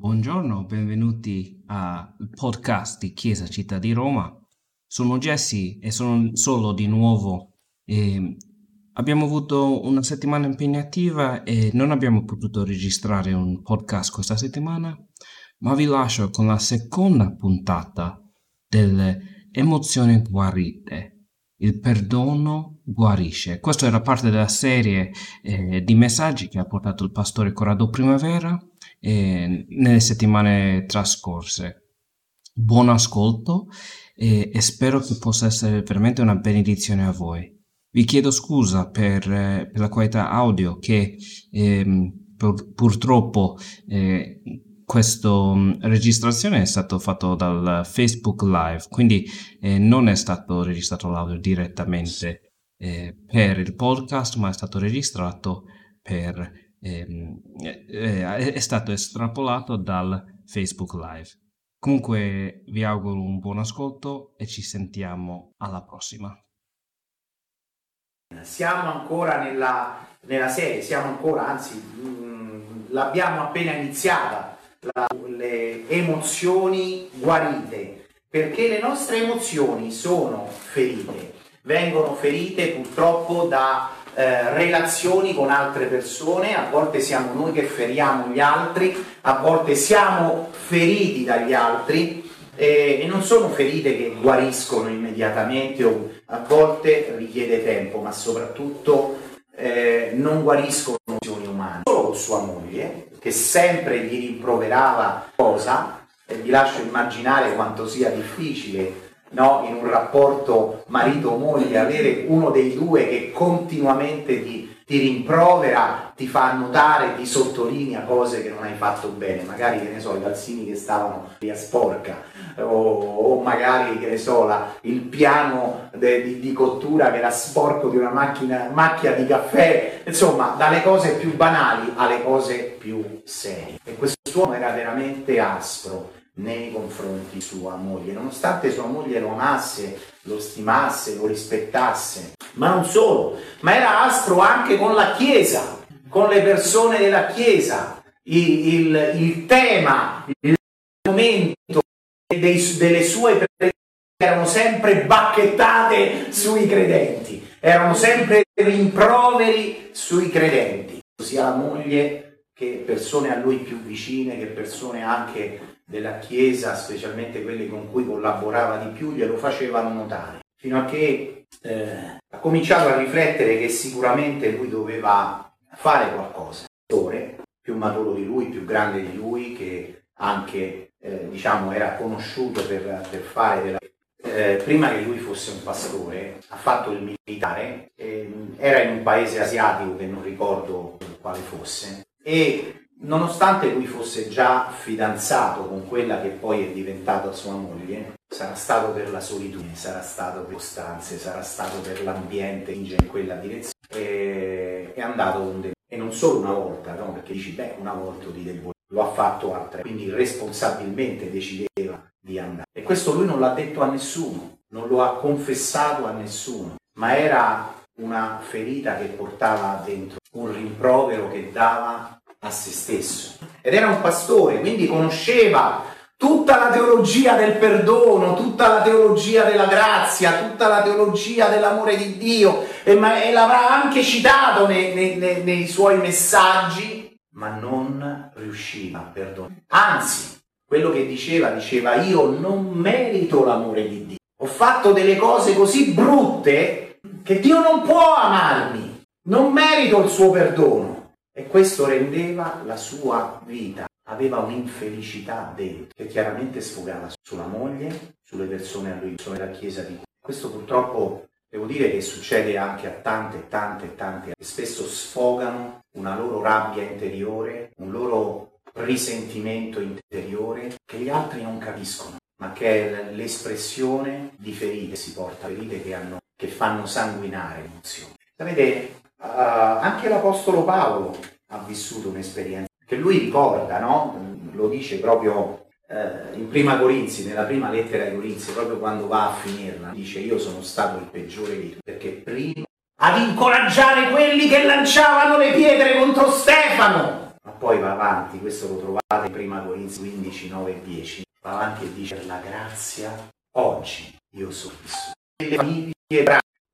Buongiorno, benvenuti al podcast di Chiesa Città di Roma. Sono Jesse e sono solo di nuovo. E abbiamo avuto una settimana impegnativa e non abbiamo potuto registrare un podcast questa settimana, ma vi lascio con la seconda puntata delle emozioni guarite. Il perdono guarisce. Questo era parte della serie eh, di messaggi che ha portato il pastore Corrado Primavera eh, nelle settimane trascorse. Buon ascolto e, e, spero che possa essere veramente una benedizione a voi. Vi chiedo scusa per, eh, per la qualità audio che eh, pur, purtroppo eh, questa mm, registrazione è stata fatta dal Facebook Live, quindi eh, non è stato registrato l'audio direttamente per il podcast, ma è stato registrato per è stato estrapolato dal Facebook Live. Comunque vi auguro un buon ascolto e ci sentiamo alla prossima. Siamo ancora nella, nella serie, siamo ancora, anzi mh, mm, l'abbiamo appena iniziata, la, le emozioni guarite, perché le nostre emozioni sono ferite, vengono ferite purtroppo da eh, relazioni con altre persone, a volte siamo noi che feriamo gli altri, a volte siamo feriti dagli altri eh, e non sono ferite che guariscono immediatamente o a volte richiede tempo, ma soprattutto eh, non guariscono emozioni umane. Solo sua moglie, che sempre gli rimproverava cosa, e vi lascio immaginare quanto sia difficile no? in un rapporto marito-moglie, avere uno dei due che continuamente ti, ti, rimprovera, ti fa notare, ti sottolinea cose che non hai fatto bene, magari che ne so, i calzini che stavano via sporca, o, o magari che ne so, la, il piano de, di, di, cottura che era sporco di una macchina, macchia di caffè, insomma, dalle cose più banali alle cose più serie. E quest'uomo era veramente aspro nei confronti di sua moglie, nonostante sua moglie lo amasse, lo stimasse, lo rispettasse. Ma non solo, ma era aspro anche con la Chiesa, con le persone della Chiesa. Il, il, il tema, il momento dei, delle sue predicazioni erano sempre bacchettate sui credenti, erano sempre rimproveri sui credenti, sia la moglie che persone a lui più vicine, che persone anche della Chiesa, specialmente quelli con cui collaborava di più, glielo facevano notare, fino a che eh, ha cominciato a riflettere che sicuramente lui doveva fare qualcosa. Più maturo di lui, più grande di lui, che anche eh, diciamo, era conosciuto per, per fare della eh, prima che lui fosse un pastore, ha fatto il militare, eh, era in un paese asiatico che non ricordo quale fosse, e Nonostante lui fosse già fidanzato con quella che poi è diventata sua moglie, sarà stato per la solitudine, sarà stato per costanze, sarà stato per l'ambiente in quella direzione e è andato con dei... E non solo una volta, no? perché dici, beh, una volta di del lo ha fatto altre, quindi responsabilmente decideva di andare. E questo lui non l'ha detto a nessuno, non lo ha confessato a nessuno, ma era una ferita che portava dentro, un rimprovero che dava a se stesso. Ed era un pastore, quindi conosceva tutta la teologia del perdono, tutta la teologia della grazia, tutta la teologia dell'amore di Dio e, e l'avrà anche citato nei, nei, nei suoi messaggi, ma non riusciva a perdonare. Anzi, quello che diceva, diceva io non merito l'amore di Dio. Ho fatto delle cose così brutte che Dio non può amarmi. Non merito il suo perdono. E questo rendeva la sua vita, aveva un'infelicità dentro, che chiaramente sfogava sulla moglie, sulle persone a lui, sulla chiesa di Questo purtroppo devo dire che succede anche a tante, tante, tante, che spesso sfogano una loro rabbia interiore, un loro risentimento interiore che gli altri non capiscono, ma che è l'espressione di ferite, si porta ferite che, hanno, che fanno sanguinare emozioni. Sapete, Uh, anche l'Apostolo Paolo ha vissuto un'esperienza che lui ricorda, no? lo dice proprio uh, in Prima Corinzi, nella prima lettera ai Corinzi, proprio quando va a finirla, dice io sono stato il peggiore di tutti, perché prima ad incoraggiare quelli che lanciavano le pietre contro Stefano, ma poi va avanti, questo lo trovate in prima Corinzi 15, 9 e 10, va avanti e dice per la grazia oggi io sono vissuto. Le famiglie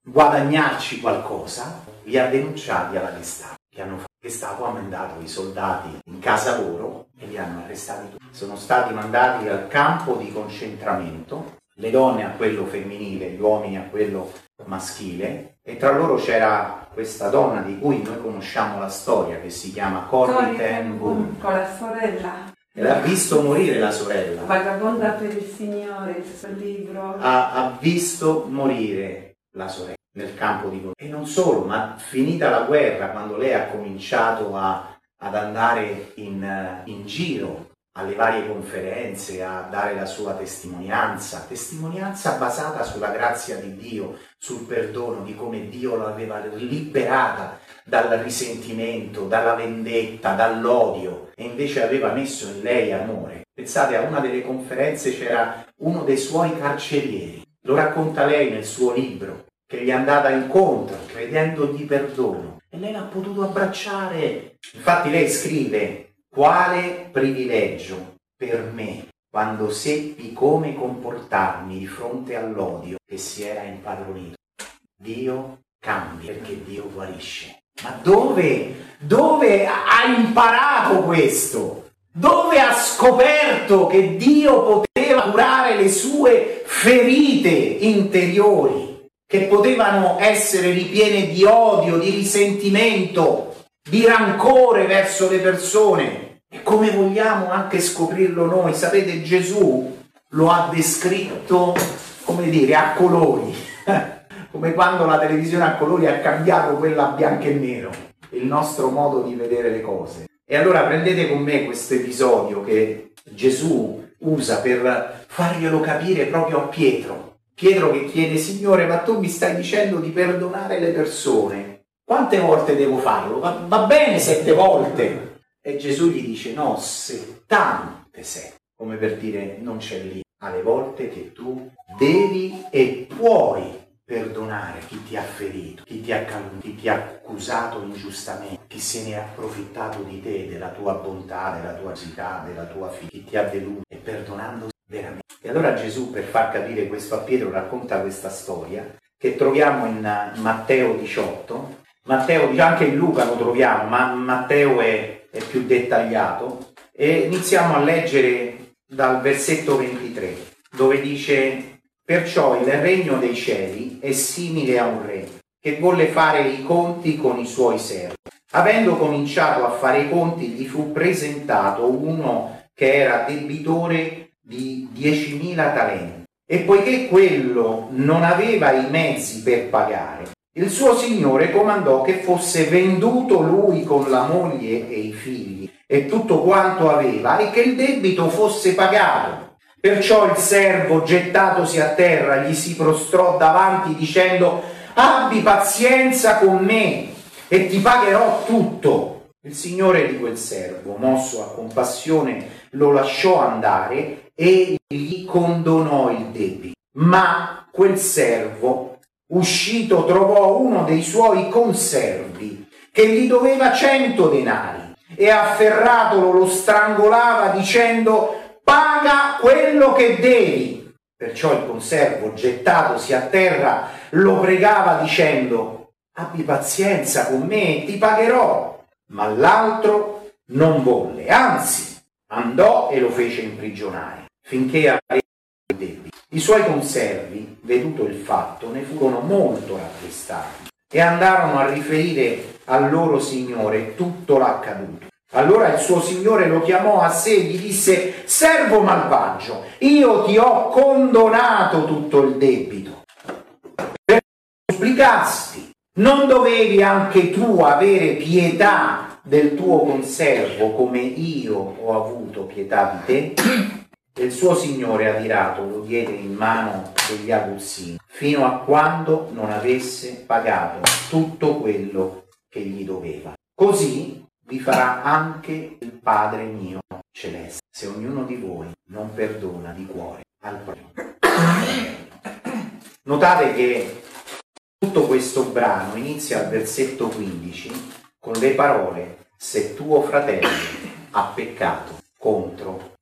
guadagnarci qualcosa, li ha denunciati alla Gestapo. Che hanno Gestapo ha mandato i soldati in casa loro e li hanno arrestati tutti. Sono stati mandati al campo di concentramento, le donne a quello femminile, gli uomini a quello maschile e tra loro c'era questa donna di cui noi conosciamo la storia che si chiama Corrie ten Boom con la sorella e l'ha visto morire la sorella vagabonda per il Signore il suo libro ha, ha visto morire la sorella nel campo di e non solo ma finita la guerra quando lei ha cominciato a, ad andare in, in giro alle varie conferenze, a dare la sua testimonianza, testimonianza basata sulla grazia di Dio, sul perdono, di come Dio l'aveva liberata dal risentimento, dalla vendetta, dall'odio e invece aveva messo in lei amore. Pensate, a una delle conferenze c'era uno dei suoi carcerieri, lo racconta lei nel suo libro, che gli è andata incontro credendogli perdono e lei l'ha potuto abbracciare. Infatti lei scrive quale privilegio per me quando seppi come comportarmi di fronte all'odio che si era impadronito. Dio cambia perché Dio guarisce. Ma dove, dove ha imparato questo? Dove ha scoperto che Dio poteva curare le sue ferite interiori, che potevano essere ripiene di odio, di risentimento, di rancore verso le persone? E come vogliamo anche scoprirlo noi, sapete Gesù lo ha descritto, come dire, a colori, come quando la televisione a colori ha cambiato quella a bianco e nero, il nostro modo di vedere le cose. E allora prendete con me questo episodio che Gesù usa per farglielo capire proprio a Pietro. Pietro che chiede, Signore, ma tu mi stai dicendo di perdonare le persone. Quante volte devo farlo? Va, va bene sette volte, e Gesù gli dice no, settante sei, come per dire non c'è lì, alle volte che tu devi e puoi perdonare chi ti ha ferito, chi ti ha, chi ti ha accusato ingiustamente, chi se ne è approfittato di te, della tua bontà, della tua città, della tua figlia, chi ti ha deluso e perdonando veramente. E allora Gesù per far capire questo a Pietro racconta questa storia che troviamo in Matteo 18. Matteo, anche in Luca lo troviamo, ma Matteo è è più dettagliato e iniziamo a leggere dal versetto 23 dove dice perciò il regno dei cieli è simile a un re che volle fare i conti con i suoi servi. Avendo cominciato a fare i conti gli fu presentato uno che era debitore di 10.000 talenti e poiché quello non aveva i mezzi per pagare, il suo signore comandò che fosse venduto lui con la moglie e i figli e tutto quanto aveva e che il debito fosse pagato. Perciò il servo, gettatosi a terra, gli si prostrò davanti dicendo abbi pazienza con me e ti pagherò tutto. Il signore di quel servo, mosso a compassione, lo lasciò andare e gli condonò il debito. Ma quel servo uscito trovò uno dei suoi conservi che gli doveva cento denari e afferratolo lo strangolava dicendo paga quello che devi. Perciò il conservo, gettatosi a terra, lo pregava dicendo abbi pazienza con me, ti pagherò. Ma l'altro non volle, anzi andò e lo fece imprigionare finché aveva il debito. I suoi conservi, veduto il fatto, ne furono molto rattristati e andarono a riferire al loro signore tutto l'accaduto. Allora il suo signore lo chiamò a sé e gli disse, servo malvagio, io ti ho condonato tutto il debito. Per supplicasti, non dovevi anche tu avere pietà del tuo conservo come io ho avuto pietà di te? E il suo signore adirato lo diede in mano degli aguzzini fino a quando non avesse pagato tutto quello che gli doveva. Così vi farà anche il Padre mio celeste, se ognuno di voi non perdona di cuore al primo. Notate che tutto questo brano inizia al versetto 15 con le parole se tuo fratello ha peccato contro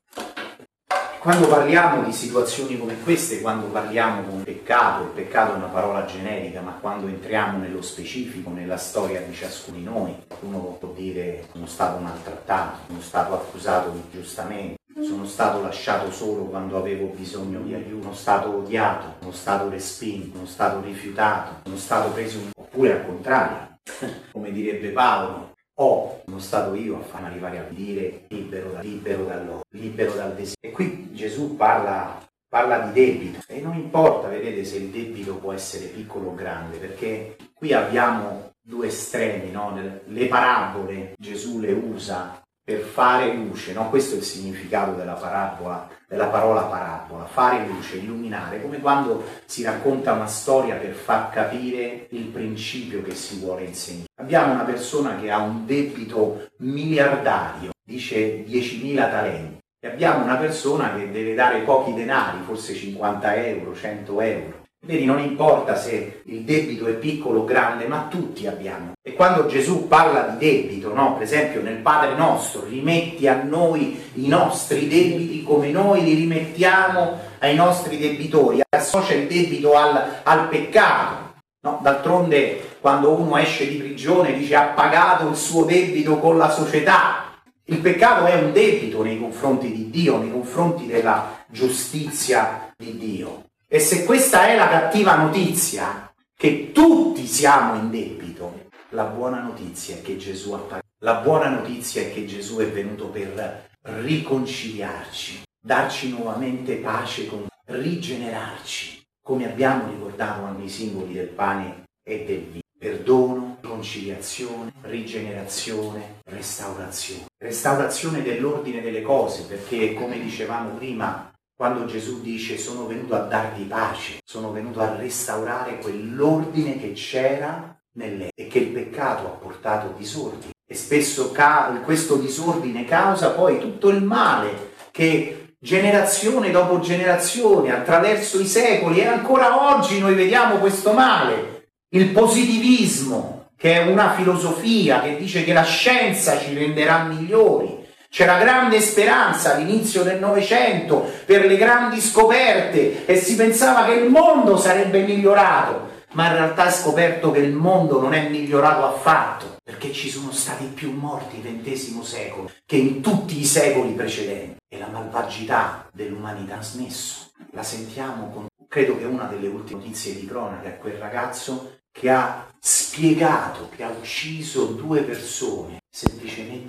quando parliamo di situazioni come queste, quando parliamo di un peccato, il peccato è una parola generica, ma quando entriamo nello specifico, nella storia di ciascuno di noi, uno può dire sono stato maltrattato, sono stato accusato ingiustamente, sono stato lasciato solo quando avevo bisogno di aiuto, sono stato odiato, sono stato respinto, sono stato rifiutato, sono stato preso in... oppure al contrario, come direbbe Paolo, o sono stato io a farmi arrivare a dire libero, da, libero dall'odio, libero dal desiderio. E qui Gesù parla, parla di debito e non importa, vedete, se il debito può essere piccolo o grande, perché qui abbiamo due estremi, no? le parabole Gesù le usa per fare luce, no? questo è il significato della parabola, della parola parabola, fare luce, illuminare, come quando si racconta una storia per far capire il principio che si vuole insegnare. Abbiamo una persona che ha un debito miliardario, dice 10.000 talenti, e abbiamo una persona che deve dare pochi denari, forse 50 euro, 100 euro. Vedi, non importa se il debito è piccolo o grande, ma tutti abbiamo. E quando Gesù parla di debito, no? per esempio nel Padre nostro, rimetti a noi i nostri debiti come noi li rimettiamo ai nostri debitori, associa il debito al, al peccato. No? D'altronde quando uno esce di prigione dice ha pagato il suo debito con la società. Il peccato è un debito nei confronti di Dio, nei confronti della giustizia di Dio. E se questa è la cattiva notizia, che tutti siamo in debito, la buona notizia è che Gesù ha pagato. La buona notizia è che Gesù è venuto per riconciliarci, darci nuovamente pace, con, rigenerarci, come abbiamo ricordato anche i simboli del pane e del vino. Perdono, riconciliazione, rigenerazione, restaurazione. Restaurazione dell'ordine delle cose, perché come dicevamo prima, quando Gesù dice sono venuto a darvi pace, sono venuto a restaurare quell'ordine che c'era nelle e che il peccato ha portato disordine. E spesso ca- questo disordine causa poi tutto il male che generazione dopo generazione, attraverso i secoli e ancora oggi noi vediamo questo male. Il positivismo, che è una filosofia che dice che la scienza ci renderà migliori, c'era grande speranza all'inizio del Novecento per le grandi scoperte e si pensava che il mondo sarebbe migliorato, ma in realtà è scoperto che il mondo non è migliorato affatto, perché ci sono stati più morti nel XX secolo che in tutti i secoli precedenti e la malvagità dell'umanità ha smesso. La sentiamo con... Credo che una delle ultime notizie di cronaca è quel ragazzo che ha spiegato che ha ucciso due persone semplicemente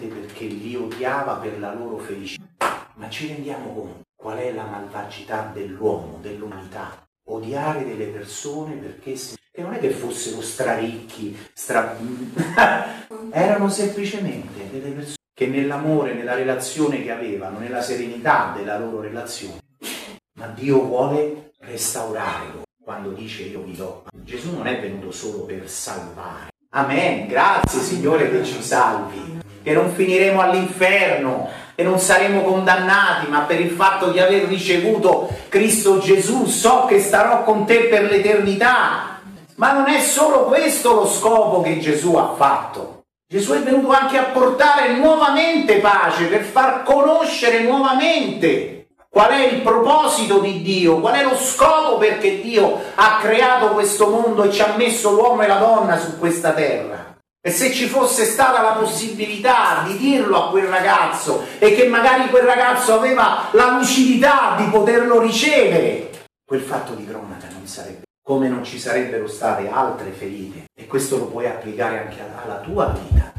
odiava per la loro felicità. Ma ci rendiamo conto qual è la malvagità dell'uomo, dell'umanità? Odiare delle persone perché se... che non è che fossero straricchi, stra... erano semplicemente delle persone che nell'amore, nella relazione che avevano, nella serenità della loro relazione, ma Dio vuole restaurare loro quando dice io vi do. Gesù non è venuto solo per salvare. Amen, grazie Signore che ci salvi, che non finiremo all'inferno, che non saremo condannati, ma per il fatto di aver ricevuto Cristo Gesù so che starò con te per l'eternità. Ma non è solo questo lo scopo che Gesù ha fatto. Gesù è venuto anche a portare nuovamente pace, per far conoscere nuovamente Qual è il proposito di Dio? Qual è lo scopo perché Dio ha creato questo mondo e ci ha messo l'uomo e la donna su questa terra? E se ci fosse stata la possibilità di dirlo a quel ragazzo e che magari quel ragazzo aveva la lucidità di poterlo ricevere, quel fatto di cronaca non sarebbe, come non ci sarebbero state altre ferite. E questo lo puoi applicare anche alla tua vita.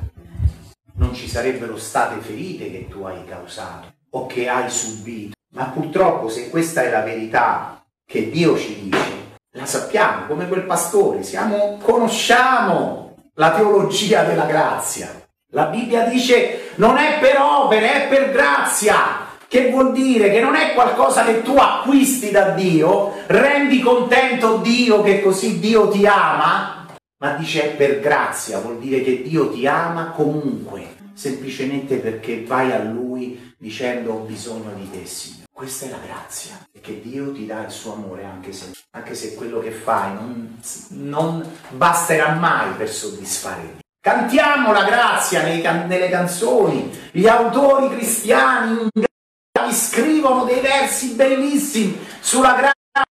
Non ci sarebbero state ferite che tu hai causato o che hai subito ma purtroppo se questa è la verità che Dio ci dice, la sappiamo come quel pastore, siamo, conosciamo la teologia della grazia. La Bibbia dice non è per opere, è per grazia. Che vuol dire che non è qualcosa che tu acquisti da Dio, rendi contento Dio che così Dio ti ama, ma dice è per grazia, vuol dire che Dio ti ama comunque, semplicemente perché vai a Lui dicendo ho bisogno di te, Signore. Questa è la grazia, che Dio ti dà il suo amore anche se, anche se quello che fai non, non basterà mai per soddisfare Dio. Cantiamo la grazia can- nelle canzoni, gli autori cristiani scrivono dei versi bellissimi sulla grazia.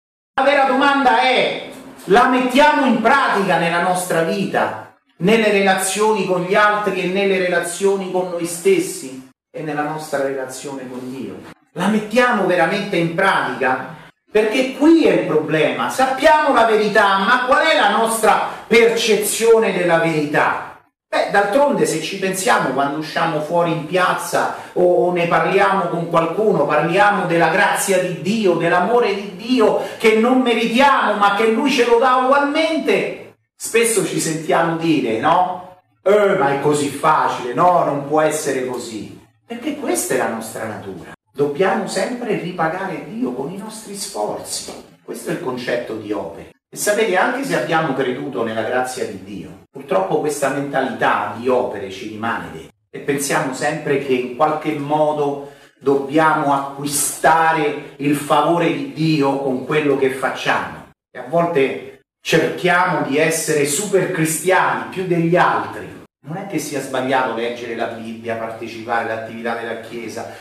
La vera domanda è, la mettiamo in pratica nella nostra vita, nelle relazioni con gli altri e nelle relazioni con noi stessi e nella nostra relazione con Dio? La mettiamo veramente in pratica? Perché qui è il problema, sappiamo la verità, ma qual è la nostra percezione della verità? Beh, d'altronde se ci pensiamo quando usciamo fuori in piazza o ne parliamo con qualcuno, parliamo della grazia di Dio, dell'amore di Dio che non meritiamo ma che Lui ce lo dà ugualmente, spesso ci sentiamo dire, no? Eh, ma è così facile, no, non può essere così. Perché questa è la nostra natura. Dobbiamo sempre ripagare Dio con i nostri sforzi. Questo è il concetto di opere. E sapete, anche se abbiamo creduto nella grazia di Dio, purtroppo questa mentalità di opere ci rimane dentro e pensiamo sempre che in qualche modo dobbiamo acquistare il favore di Dio con quello che facciamo. E a volte cerchiamo di essere super cristiani più degli altri. Non è che sia sbagliato leggere la Bibbia, partecipare all'attività della Chiesa,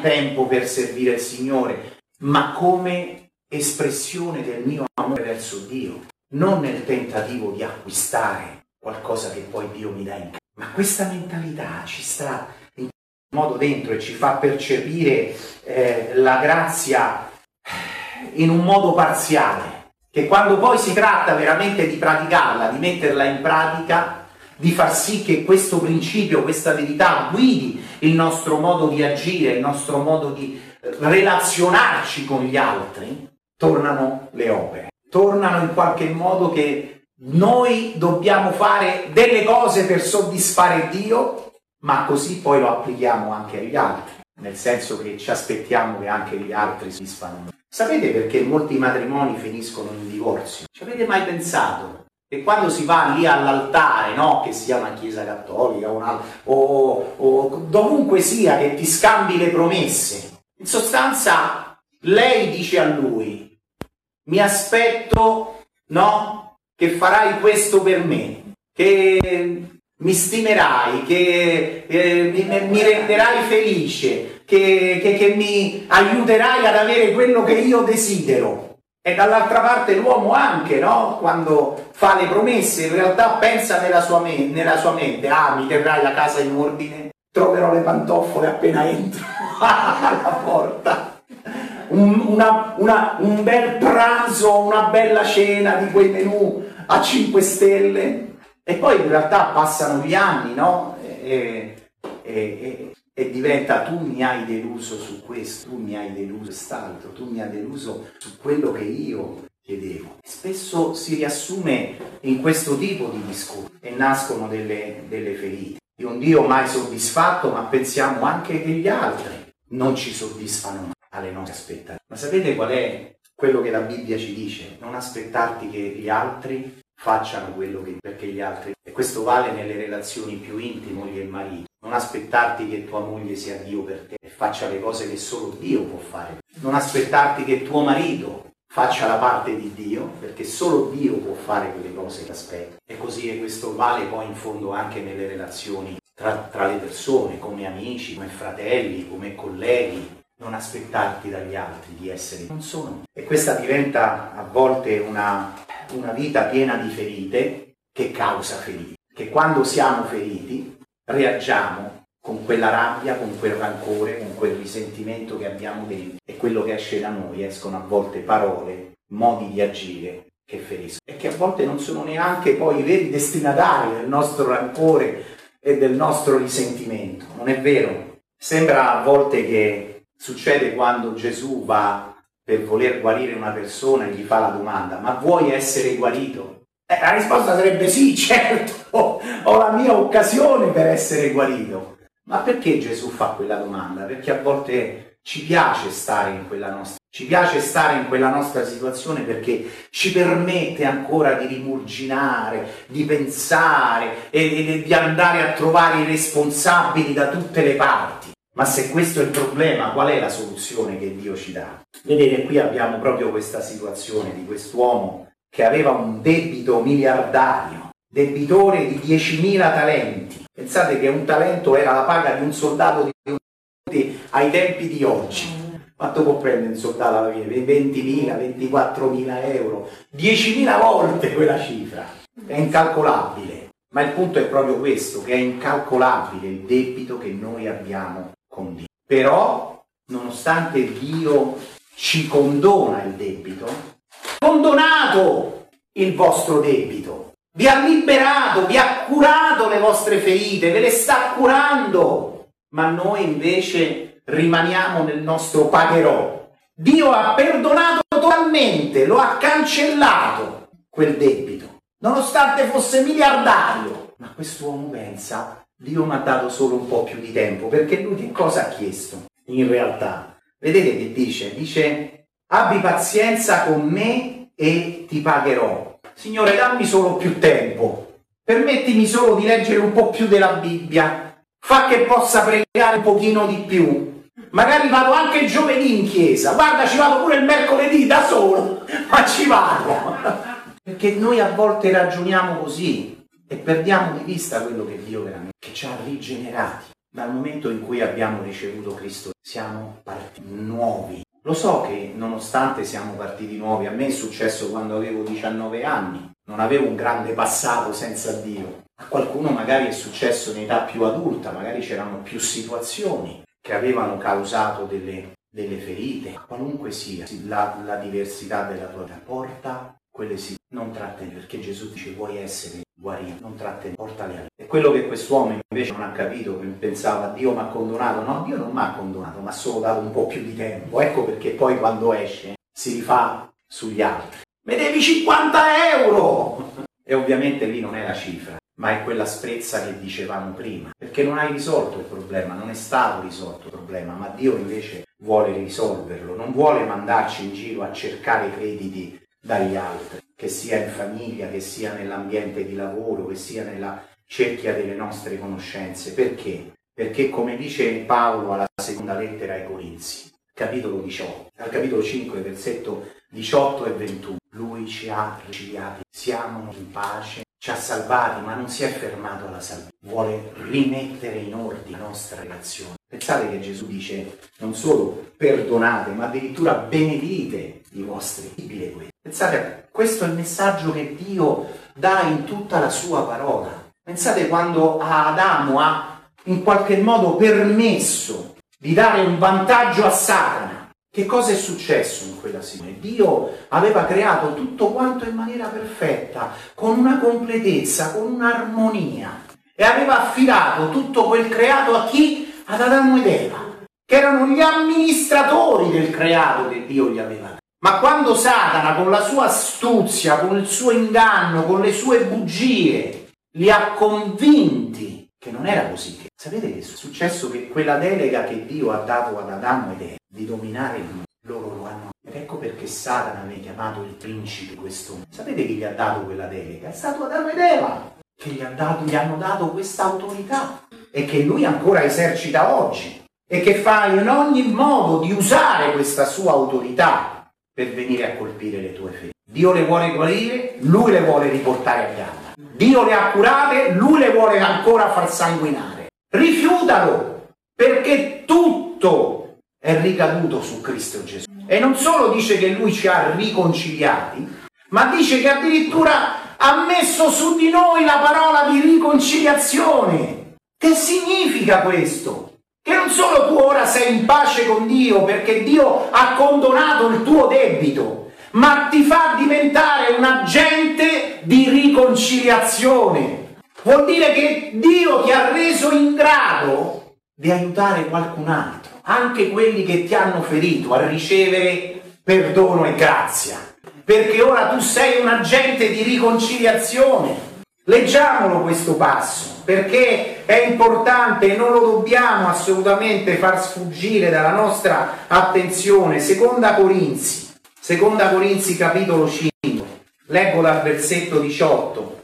tempo per servire il Signore, ma come espressione del mio amore verso Dio, non nel tentativo di acquistare qualcosa che poi Dio mi dà in casa. Ma questa mentalità ci sta in modo dentro e ci fa percepire eh, la grazia in un modo parziale, che quando poi si tratta veramente di praticarla, di metterla in pratica, di far sì che questo principio, questa verità guidi il nostro modo di agire, il nostro modo di relazionarci con gli altri, tornano le opere, tornano in qualche modo che noi dobbiamo fare delle cose per soddisfare Dio, ma così poi lo applichiamo anche agli altri, nel senso che ci aspettiamo che anche gli altri soddisfano noi. Sapete perché molti matrimoni finiscono in divorzio? Ci avete mai pensato? Che quando si va lì all'altare, no? che sia una chiesa cattolica una, o, o dovunque sia, che ti scambi le promesse, in sostanza lei dice a lui, mi aspetto, no? Che farai questo per me, che mi stimerai, che eh, mi, mi, renderai felice, che, che, che mi aiuterai ad avere quello che io desidero. E dall'altra parte l'uomo anche, no? Quando fa le promesse, in realtà pensa nella sua, me- nella sua mente, ah, mi terrai la casa in ordine, troverò le pantofole appena entro alla porta un, una, una, un bel pranzo, una bella cena di quei menù a 5 stelle e poi in realtà passano gli anni, no? E, e, e, e diventa tu mi hai deluso su questo, tu mi hai deluso quest'altro, tu mi hai deluso su quello che io chiedevo. Spesso si riassume in questo tipo di discorso e nascono delle, delle ferite di un Dio mai soddisfatto, ma pensiamo anche che gli altri non ci soddisfano alle nostre aspettative. Ma sapete qual è quello che la Bibbia ci dice? Non aspettarti che gli altri facciano quello che perché gli altri e questo vale nelle relazioni più intime moglie e marito non aspettarti che tua moglie sia Dio per te e faccia le cose che solo Dio può fare non aspettarti che tuo marito faccia la parte di Dio perché solo Dio può fare quelle cose che aspetta e così questo vale poi in fondo anche nelle relazioni tra, tra le persone come amici come fratelli come colleghi non aspettarti dagli altri di essere non sono. E questa diventa a volte una, una vita piena di ferite che causa ferite. Che quando siamo feriti reagiamo con quella rabbia, con quel rancore, con quel risentimento che abbiamo dentro e quello che esce da noi escono a volte parole, modi di agire che feriscono e che a volte non sono neanche poi i veri destinatari del nostro rancore e del nostro risentimento. Non è vero? Sembra a volte che Succede quando Gesù va per voler guarire una persona e gli fa la domanda, ma vuoi essere guarito? Eh, la risposta sarebbe sì, certo, ho la mia occasione per essere guarito. Ma perché Gesù fa quella domanda? Perché a volte ci piace stare in quella nostra ci piace stare in quella nostra situazione perché ci permette ancora di rimurginare, di pensare e, e di andare a trovare i responsabili da tutte le parti. Ma se questo è il problema, qual è la soluzione che Dio ci dà? Vedete, qui abbiamo proprio questa situazione di quest'uomo che aveva un debito miliardario debitore di 10.000 talenti. Pensate che un talento era la paga di un soldato di ai tempi di oggi. Quanto può prendere un soldato alla fine? 20.000, 24.000 euro, 10.000 volte quella cifra. È incalcolabile. Ma il punto è proprio questo, che è incalcolabile il debito che noi abbiamo con Dio. Però, nonostante Dio ci condona il debito, condonato il vostro debito, vi ha liberato, vi ha curato le vostre ferite, ve le sta curando, ma noi invece rimaniamo nel nostro pagherò. Dio ha perdonato totalmente, lo ha cancellato quel debito, nonostante fosse miliardario. Ma quest'uomo pensa, Dio mi ha dato solo un po' più di tempo, perché lui che cosa ha chiesto in realtà? Vedete che dice? Dice, abbi pazienza con me e ti pagherò. Signore, dammi solo più tempo, permettimi solo di leggere un po' più della Bibbia, fa che possa pregare un pochino di più. Magari vado anche giovedì in chiesa, guarda ci vado pure il mercoledì da solo, ma ci vado. Perché noi a volte ragioniamo così e perdiamo di vista quello che Dio veramente che ci ha rigenerati. Dal momento in cui abbiamo ricevuto Cristo siamo partiti nuovi. Lo so che nonostante siamo partiti nuovi, a me è successo quando avevo 19 anni, non avevo un grande passato senza Dio. A qualcuno magari è successo in età più adulta, magari c'erano più situazioni che avevano causato delle, delle ferite, qualunque sia la, la diversità della tua vita, porta quelle sì, non trattenere, perché Gesù dice vuoi essere guarito, non trattenere, portale a E quello che quest'uomo invece non ha capito, pensava Dio mi ha condonato, no, Dio non mi ha condonato, mi ha solo dato un po' più di tempo, ecco perché poi quando esce si rifà sugli altri. Mi devi 50 euro! E ovviamente lì non è la cifra, ma è quella sprezza che dicevamo prima, perché non hai risolto il problema, non è stato risolto il problema, ma Dio invece vuole risolverlo, non vuole mandarci in giro a cercare crediti dagli altri, che sia in famiglia, che sia nell'ambiente di lavoro, che sia nella cerchia delle nostre conoscenze. Perché? Perché come dice Paolo alla seconda lettera ai Corinzi, capitolo 18, al capitolo 5, versetto 18 e 21, lui ci ha riconciliati, siamo in pace, ci ha salvati, ma non si è fermato alla salvezza, vuole rimettere in ordine la nostra relazione. Pensate che Gesù dice non solo perdonate, ma addirittura benedite i vostri figli. Pensate, questo è il messaggio che Dio dà in tutta la sua parola. Pensate quando Adamo ha in qualche modo permesso di dare un vantaggio a Satana. Che cosa è successo in quella situazione? Dio aveva creato tutto quanto in maniera perfetta, con una completezza, con un'armonia e aveva affidato tutto quel creato a chi? Ad Adamo ed Eva, che erano gli amministratori del creato che Dio gli aveva. Ma quando Satana con la sua astuzia, con il suo inganno, con le sue bugie, li ha convinti che non era così. Sapete che è successo? Che quella delega che Dio ha dato ad Adamo ed Eva di dominare il mondo, loro lo hanno. Ed ecco perché Satana viene chiamato il principe questo mondo. Sapete chi gli ha dato quella delega? È stato Adamo ed Eva che gli, ha dato, gli hanno dato questa autorità e che lui ancora esercita oggi e che fa in ogni modo di usare questa sua autorità per venire a colpire le tue fedi. Dio le vuole guarire, lui le vuole riportare a gamba. Dio le ha curate, lui le vuole ancora far sanguinare. Rifiutalo, perché tutto è ricaduto su Cristo Gesù. E non solo dice che lui ci ha riconciliati, ma dice che addirittura ha messo su di noi la parola di riconciliazione. Che significa questo? Che non solo tu ora sei in pace con Dio perché Dio ha condonato il tuo debito, ma ti fa diventare un agente di riconciliazione. Vuol dire che Dio ti ha reso in grado di aiutare qualcun altro, anche quelli che ti hanno ferito, a ricevere perdono e grazia. Perché ora tu sei un agente di riconciliazione. Leggiamolo questo passo, perché è importante e non lo dobbiamo assolutamente far sfuggire dalla nostra attenzione. Seconda Corinzi, Seconda Corinzi capitolo 5, leggo dal versetto 18.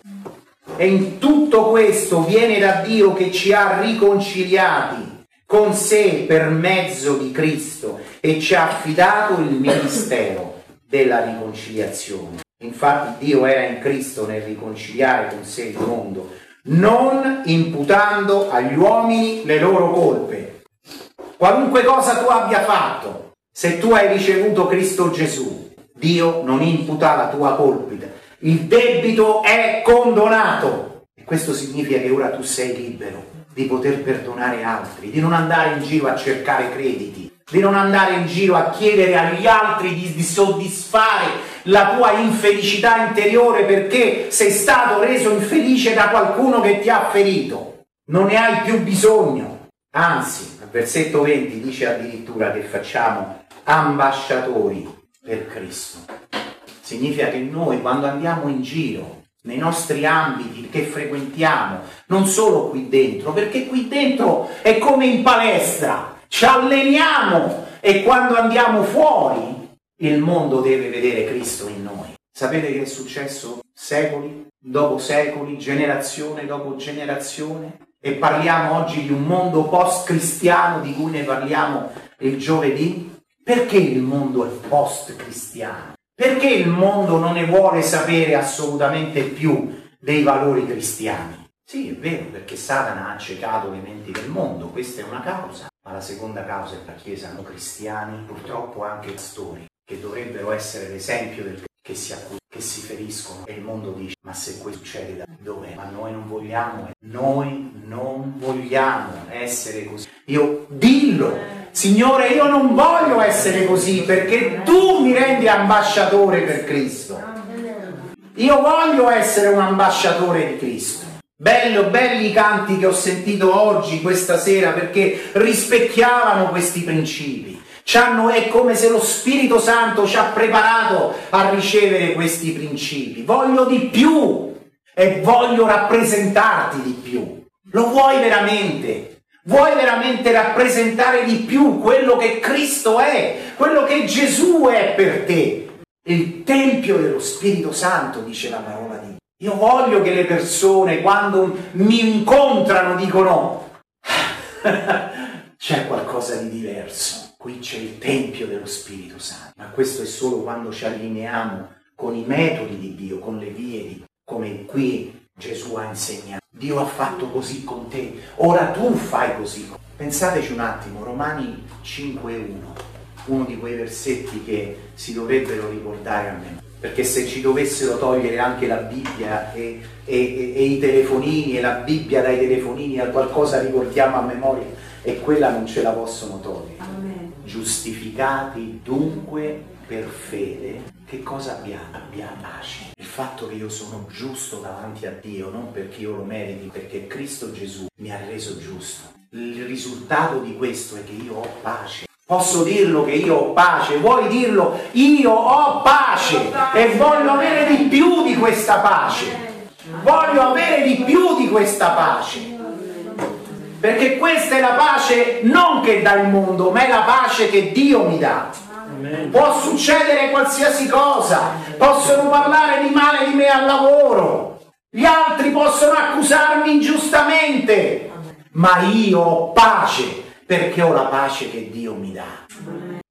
E in tutto questo viene da Dio che ci ha riconciliati con sé per mezzo di Cristo e ci ha affidato il ministero della riconciliazione. Infatti Dio era in Cristo nel riconciliare con sé il mondo, non imputando agli uomini le loro colpe. Qualunque cosa tu abbia fatto, se tu hai ricevuto Cristo Gesù, Dio non imputa la tua colpa. Il debito è condonato. E questo significa che ora tu sei libero di poter perdonare altri, di non andare in giro a cercare crediti, di non andare in giro a chiedere agli altri di, di, soddisfare la tua infelicità interiore perché sei stato reso infelice da qualcuno che ti ha ferito. Non ne hai più bisogno. Anzi, al versetto 20 dice addirittura che facciamo ambasciatori per Cristo. Significa che noi quando andiamo in giro, nei nostri ambiti che frequentiamo, non solo qui dentro, perché qui dentro è come in palestra, ci alleniamo e quando andiamo fuori il mondo deve vedere Cristo in noi. Sapete che è successo secoli dopo secoli, generazione dopo generazione? E parliamo oggi di un mondo post-cristiano di cui ne parliamo il giovedì? Perché il mondo è post-cristiano? Perché il mondo non ne vuole sapere assolutamente più dei valori cristiani? Sì, è vero, perché Satana ha accecato le menti del mondo, questa è una causa. Ma la seconda causa è la Chiesa hanno cristiani, purtroppo anche pastori, che dovrebbero essere l'esempio del che si accusano, che si feriscono e il mondo dice ma se questo succede da dove? Ma noi non vogliamo, noi non vogliamo essere così. Io dillo, Signore, io non voglio essere così perché tu mi rendi ambasciatore per Cristo. Io voglio essere un ambasciatore di Cristo. Bello, belli i canti che ho sentito oggi, questa sera, perché rispecchiavano questi principi. C'hanno, è come se lo Spirito Santo ci ha preparato a ricevere questi principi. Voglio di più e voglio rappresentarti di più. Lo vuoi veramente? Vuoi veramente rappresentare di più quello che Cristo è, quello che Gesù è per te? Il Tempio dello Spirito Santo, dice la parola di Dio. Io voglio che le persone quando mi incontrano dicono c'è qualcosa di diverso, qui c'è il Tempio dello Spirito Santo, ma questo è solo quando ci allineiamo con i metodi di Dio, con le vie di come qui Gesù ha insegnato. Dio ha fatto così con te, ora tu fai così. Pensateci un attimo, Romani 5.1, uno di quei versetti che si dovrebbero ricordare a me perché se ci dovessero togliere anche la Bibbia e, e, e, e, i telefonini e la Bibbia dai telefonini a qualcosa ricordiamo a memoria e quella non ce la possono togliere. Amen. Giustificati dunque per fede, che cosa abbiamo? Abbiamo pace. Il fatto che io sono giusto davanti a Dio, non perché io lo meriti, perché Cristo Gesù mi ha reso giusto. Il risultato di questo è che io ho pace. Posso dirlo che io ho pace, vuoi dirlo? Io ho pace e voglio avere di più di questa pace. Voglio avere di più di questa pace. Perché questa è la pace non che dà il mondo, ma è la pace che Dio mi dà. Può succedere qualsiasi cosa, possono parlare di male di me al lavoro, gli altri possono accusarmi ingiustamente, ma io ho pace perché ho la pace che Dio mi dà.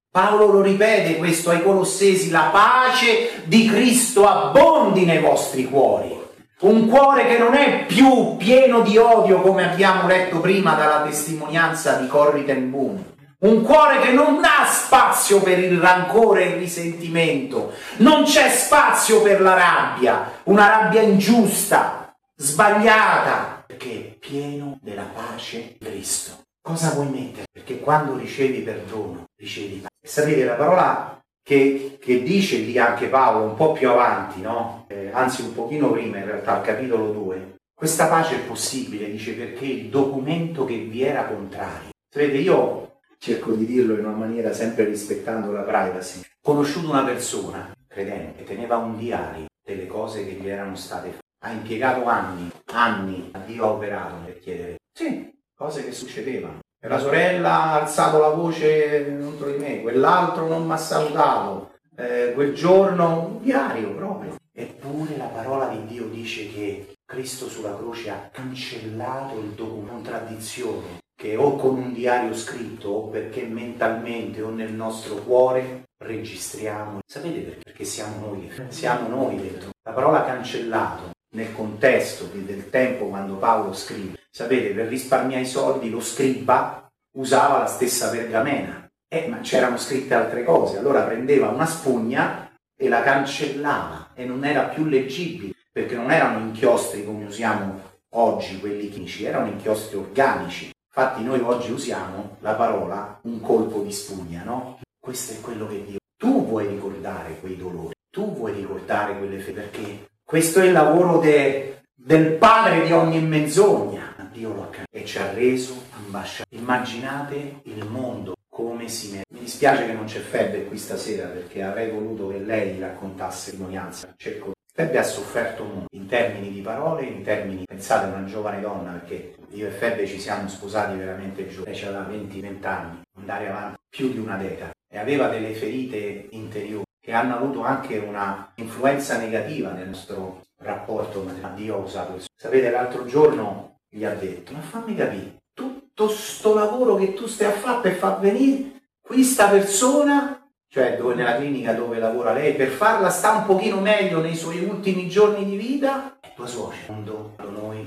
Paolo lo ripete questo ai Colossesi, la pace di Cristo abbondi nei vostri cuori. Un cuore che non è più pieno di odio come abbiamo letto prima dalla testimonianza di Corrie ten Boom. Un cuore che non ha spazio per il rancore e il risentimento. Non c'è spazio per la rabbia, una rabbia ingiusta, sbagliata, perché è pieno della pace di Cristo. Cosa vuoi mettere? Perché quando ricevi perdono, ricevi pace. Sapete, la parola che, che, dice lì anche Paolo un po' più avanti, no? Eh, anzi un pochino prima in realtà, al capitolo 2, questa pace è possibile, dice perché il documento che vi era contrario. Sapete, io cerco di dirlo in una maniera sempre rispettando la privacy. Ho conosciuto una persona, credente, che teneva un diario delle cose che gli erano state fatte. Ha impiegato anni, anni, a Dio ha operato per chiedere. Sì, cose che succedevano. La sorella ha alzato la voce contro di me, quell'altro non mi ha salutato, eh, quel giorno un diario proprio. Eppure la parola di Dio dice che Cristo sulla croce ha cancellato il documento contraddizione che o con un diario scritto o perché mentalmente o nel nostro cuore registriamo. Sapete perché? Perché siamo noi, siamo noi dentro. La parola cancellato nel contesto del tempo quando Paolo scrive. Sapete, per risparmiare i soldi lo scriba usava la stessa pergamena, eh, ma c'erano scritte altre cose, allora prendeva una spugna e la cancellava e non era più leggibile, perché non erano inchiostri come usiamo oggi quelli chimici, erano inchiostri organici. Infatti noi oggi usiamo la parola un colpo di spugna, no? Questo è quello che Dio... Tu vuoi ricordare quei dolori, tu vuoi ricordare quelle fede, perché questo è il lavoro de, del padre di ogni menzogna. Dio lo ha cambiato e ci ha reso ambasciatori. Immaginate il mondo come si mette. Mi dispiace che non c'è Febbe qui stasera perché avrei voluto che lei raccontasse testimonianza. Cerco. Febbe ha sofferto molto in termini di parole, in termini, pensate, una giovane donna, perché io e Febbe ci siamo sposati veramente giovani, lei aveva 20-20 anni, andare avanti più di una decada e aveva delle ferite interiori che hanno avuto anche una influenza negativa nel nostro rapporto, ma Dio ha usato suo. Sapete, l'altro giorno gli ha detto, ma fammi capire, tutto sto lavoro che tu stai a fare per far venire questa persona, cioè dove, nella clinica dove lavora lei, per farla sta un pochino meglio nei suoi ultimi giorni di vita, è tua suocera. Il mondo, noi,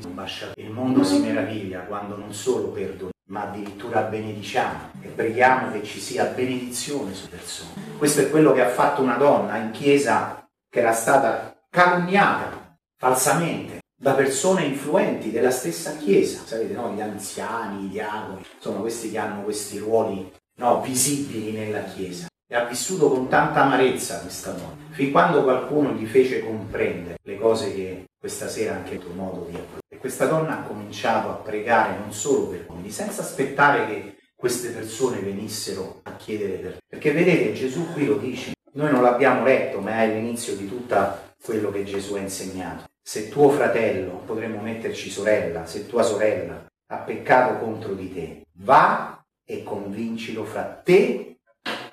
il mondo si meraviglia quando non solo perdona, ma addirittura benediciamo e preghiamo che ci sia benedizione su persone. Questo è quello che ha fatto una donna in chiesa che era stata calunniata falsamente da persone influenti della stessa chiesa, sapete, no? gli anziani, i diavoli, insomma questi che hanno questi ruoli no, visibili nella chiesa. E ha vissuto con tanta amarezza questa donna, fin quando qualcuno gli fece comprendere le cose che questa sera anche avuto modo di approvare. E questa donna ha cominciato a pregare non solo per uomini, senza aspettare che queste persone venissero a chiedere per Perché vedete, Gesù qui lo dice, noi non l'abbiamo letto, ma è all'inizio di tutto quello che Gesù ha insegnato. Se tuo fratello, potremmo metterci sorella, se tua sorella ha peccato contro di te, va e convincilo fra te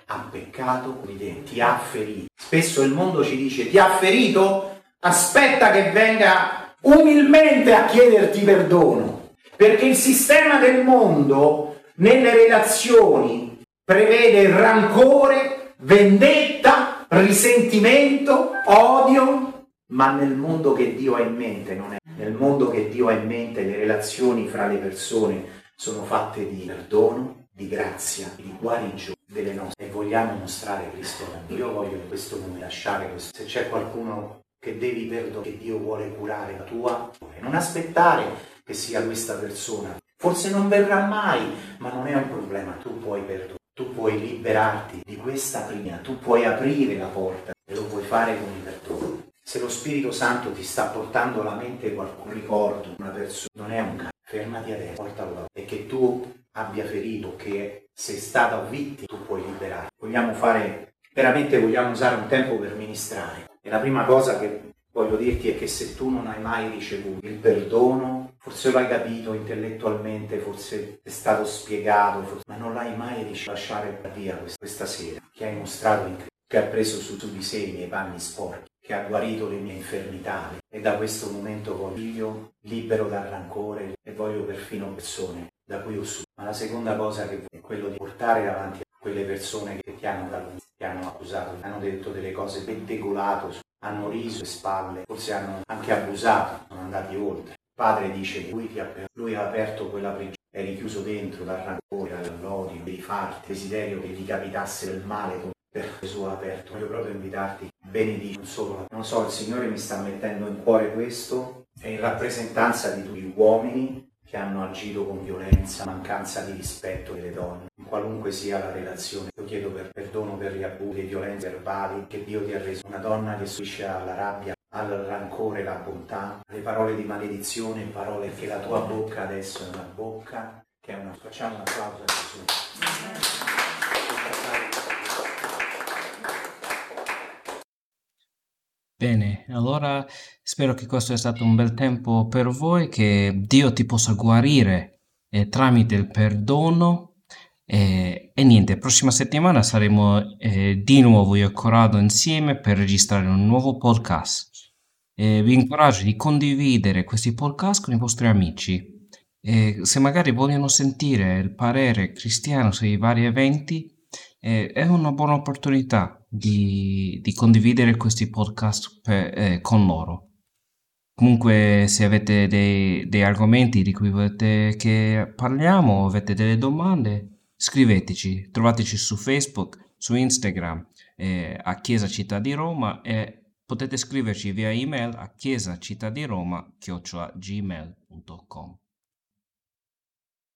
ha peccato di te, ti ha ferito. Spesso il mondo ci dice ti ha ferito? Aspetta che venga umilmente a chiederti perdono, perché il sistema del mondo nelle relazioni prevede rancore, vendetta, risentimento, odio, ma nel mondo che Dio ha in mente non è. Nel mondo che Dio ha in mente le relazioni fra le persone sono fatte di perdono, di grazia, di guarigione delle nostre e vogliamo mostrare Cristo. Io voglio in questo momento lasciare questo. Se c'è qualcuno che devi perdonare, che Dio vuole curare la tua, non aspettare che sia questa persona. Forse non verrà mai, ma non è un problema, tu puoi perdonare. Tu puoi liberarti di questa prima, tu puoi aprire la porta e lo puoi fare con il perdono. Se lo Spirito Santo ti sta portando alla mente qualche ricordo, una persona, non è un caso, fermati adesso, portalo da e che tu abbia ferito, che sei stata vittima, tu puoi liberare. Vogliamo fare, veramente vogliamo usare un tempo per ministrare. E la prima cosa che voglio dirti è che se tu non hai mai ricevuto il perdono, forse lo hai capito intellettualmente, forse è stato spiegato, forse, ma non l'hai mai ricevuto lasciare via questa sera, che hai mostrato in Cristo, che ha preso su di sé i miei panni sporchi che ha guarito le mie infermità e da questo momento voglio libero dal rancore e voglio perfino persone da cui ho su. Ma la seconda cosa che è quello di portare davanti a quelle persone che ti hanno ti hanno accusato, hanno detto delle cose pettegolato, hanno riso le spalle, forse hanno anche abusato, sono andati oltre. Il padre dice che lui, ti ha, lui ha aperto quella prigione, eri chiuso dentro dal rancore, dall'odio, dei farti, desiderio che gli capitasse del male per Gesù aperto. Voglio proprio invitarti, benedici, non solo. Non so, il Signore mi sta mettendo in cuore questo, è in rappresentanza di tutti gli uomini che hanno agito con violenza, mancanza di rispetto delle donne, qualunque sia la relazione. Io chiedo per perdono per gli abusi, le violenze verbali che Dio ti ha reso. Una donna che subisce alla rabbia, al rancore, la bontà, le parole di maledizione, parole che la tua bocca adesso è una bocca che è una... Facciamo un applauso a Gesù. Bene, allora spero che questo sia stato un bel tempo per voi, che Dio ti possa guarire eh, tramite il perdono. Eh, e niente, prossima settimana saremo eh, di nuovo io e Corrado insieme per registrare un nuovo podcast. vi incoraggio di condividere questi podcast con i vostri amici. se magari vogliono sentire il parere cristiano sui vari eventi, E è una buona opportunità di, di condividere questi podcast per, eh, con loro. Comunque, se avete dei, dei argomenti di cui volete che parliamo, avete delle domande, scriveteci, trovateci su Facebook, su Instagram, eh, a Chiesa Città di Roma e potete scriverci via email a chiesacittadiroma.gmail.com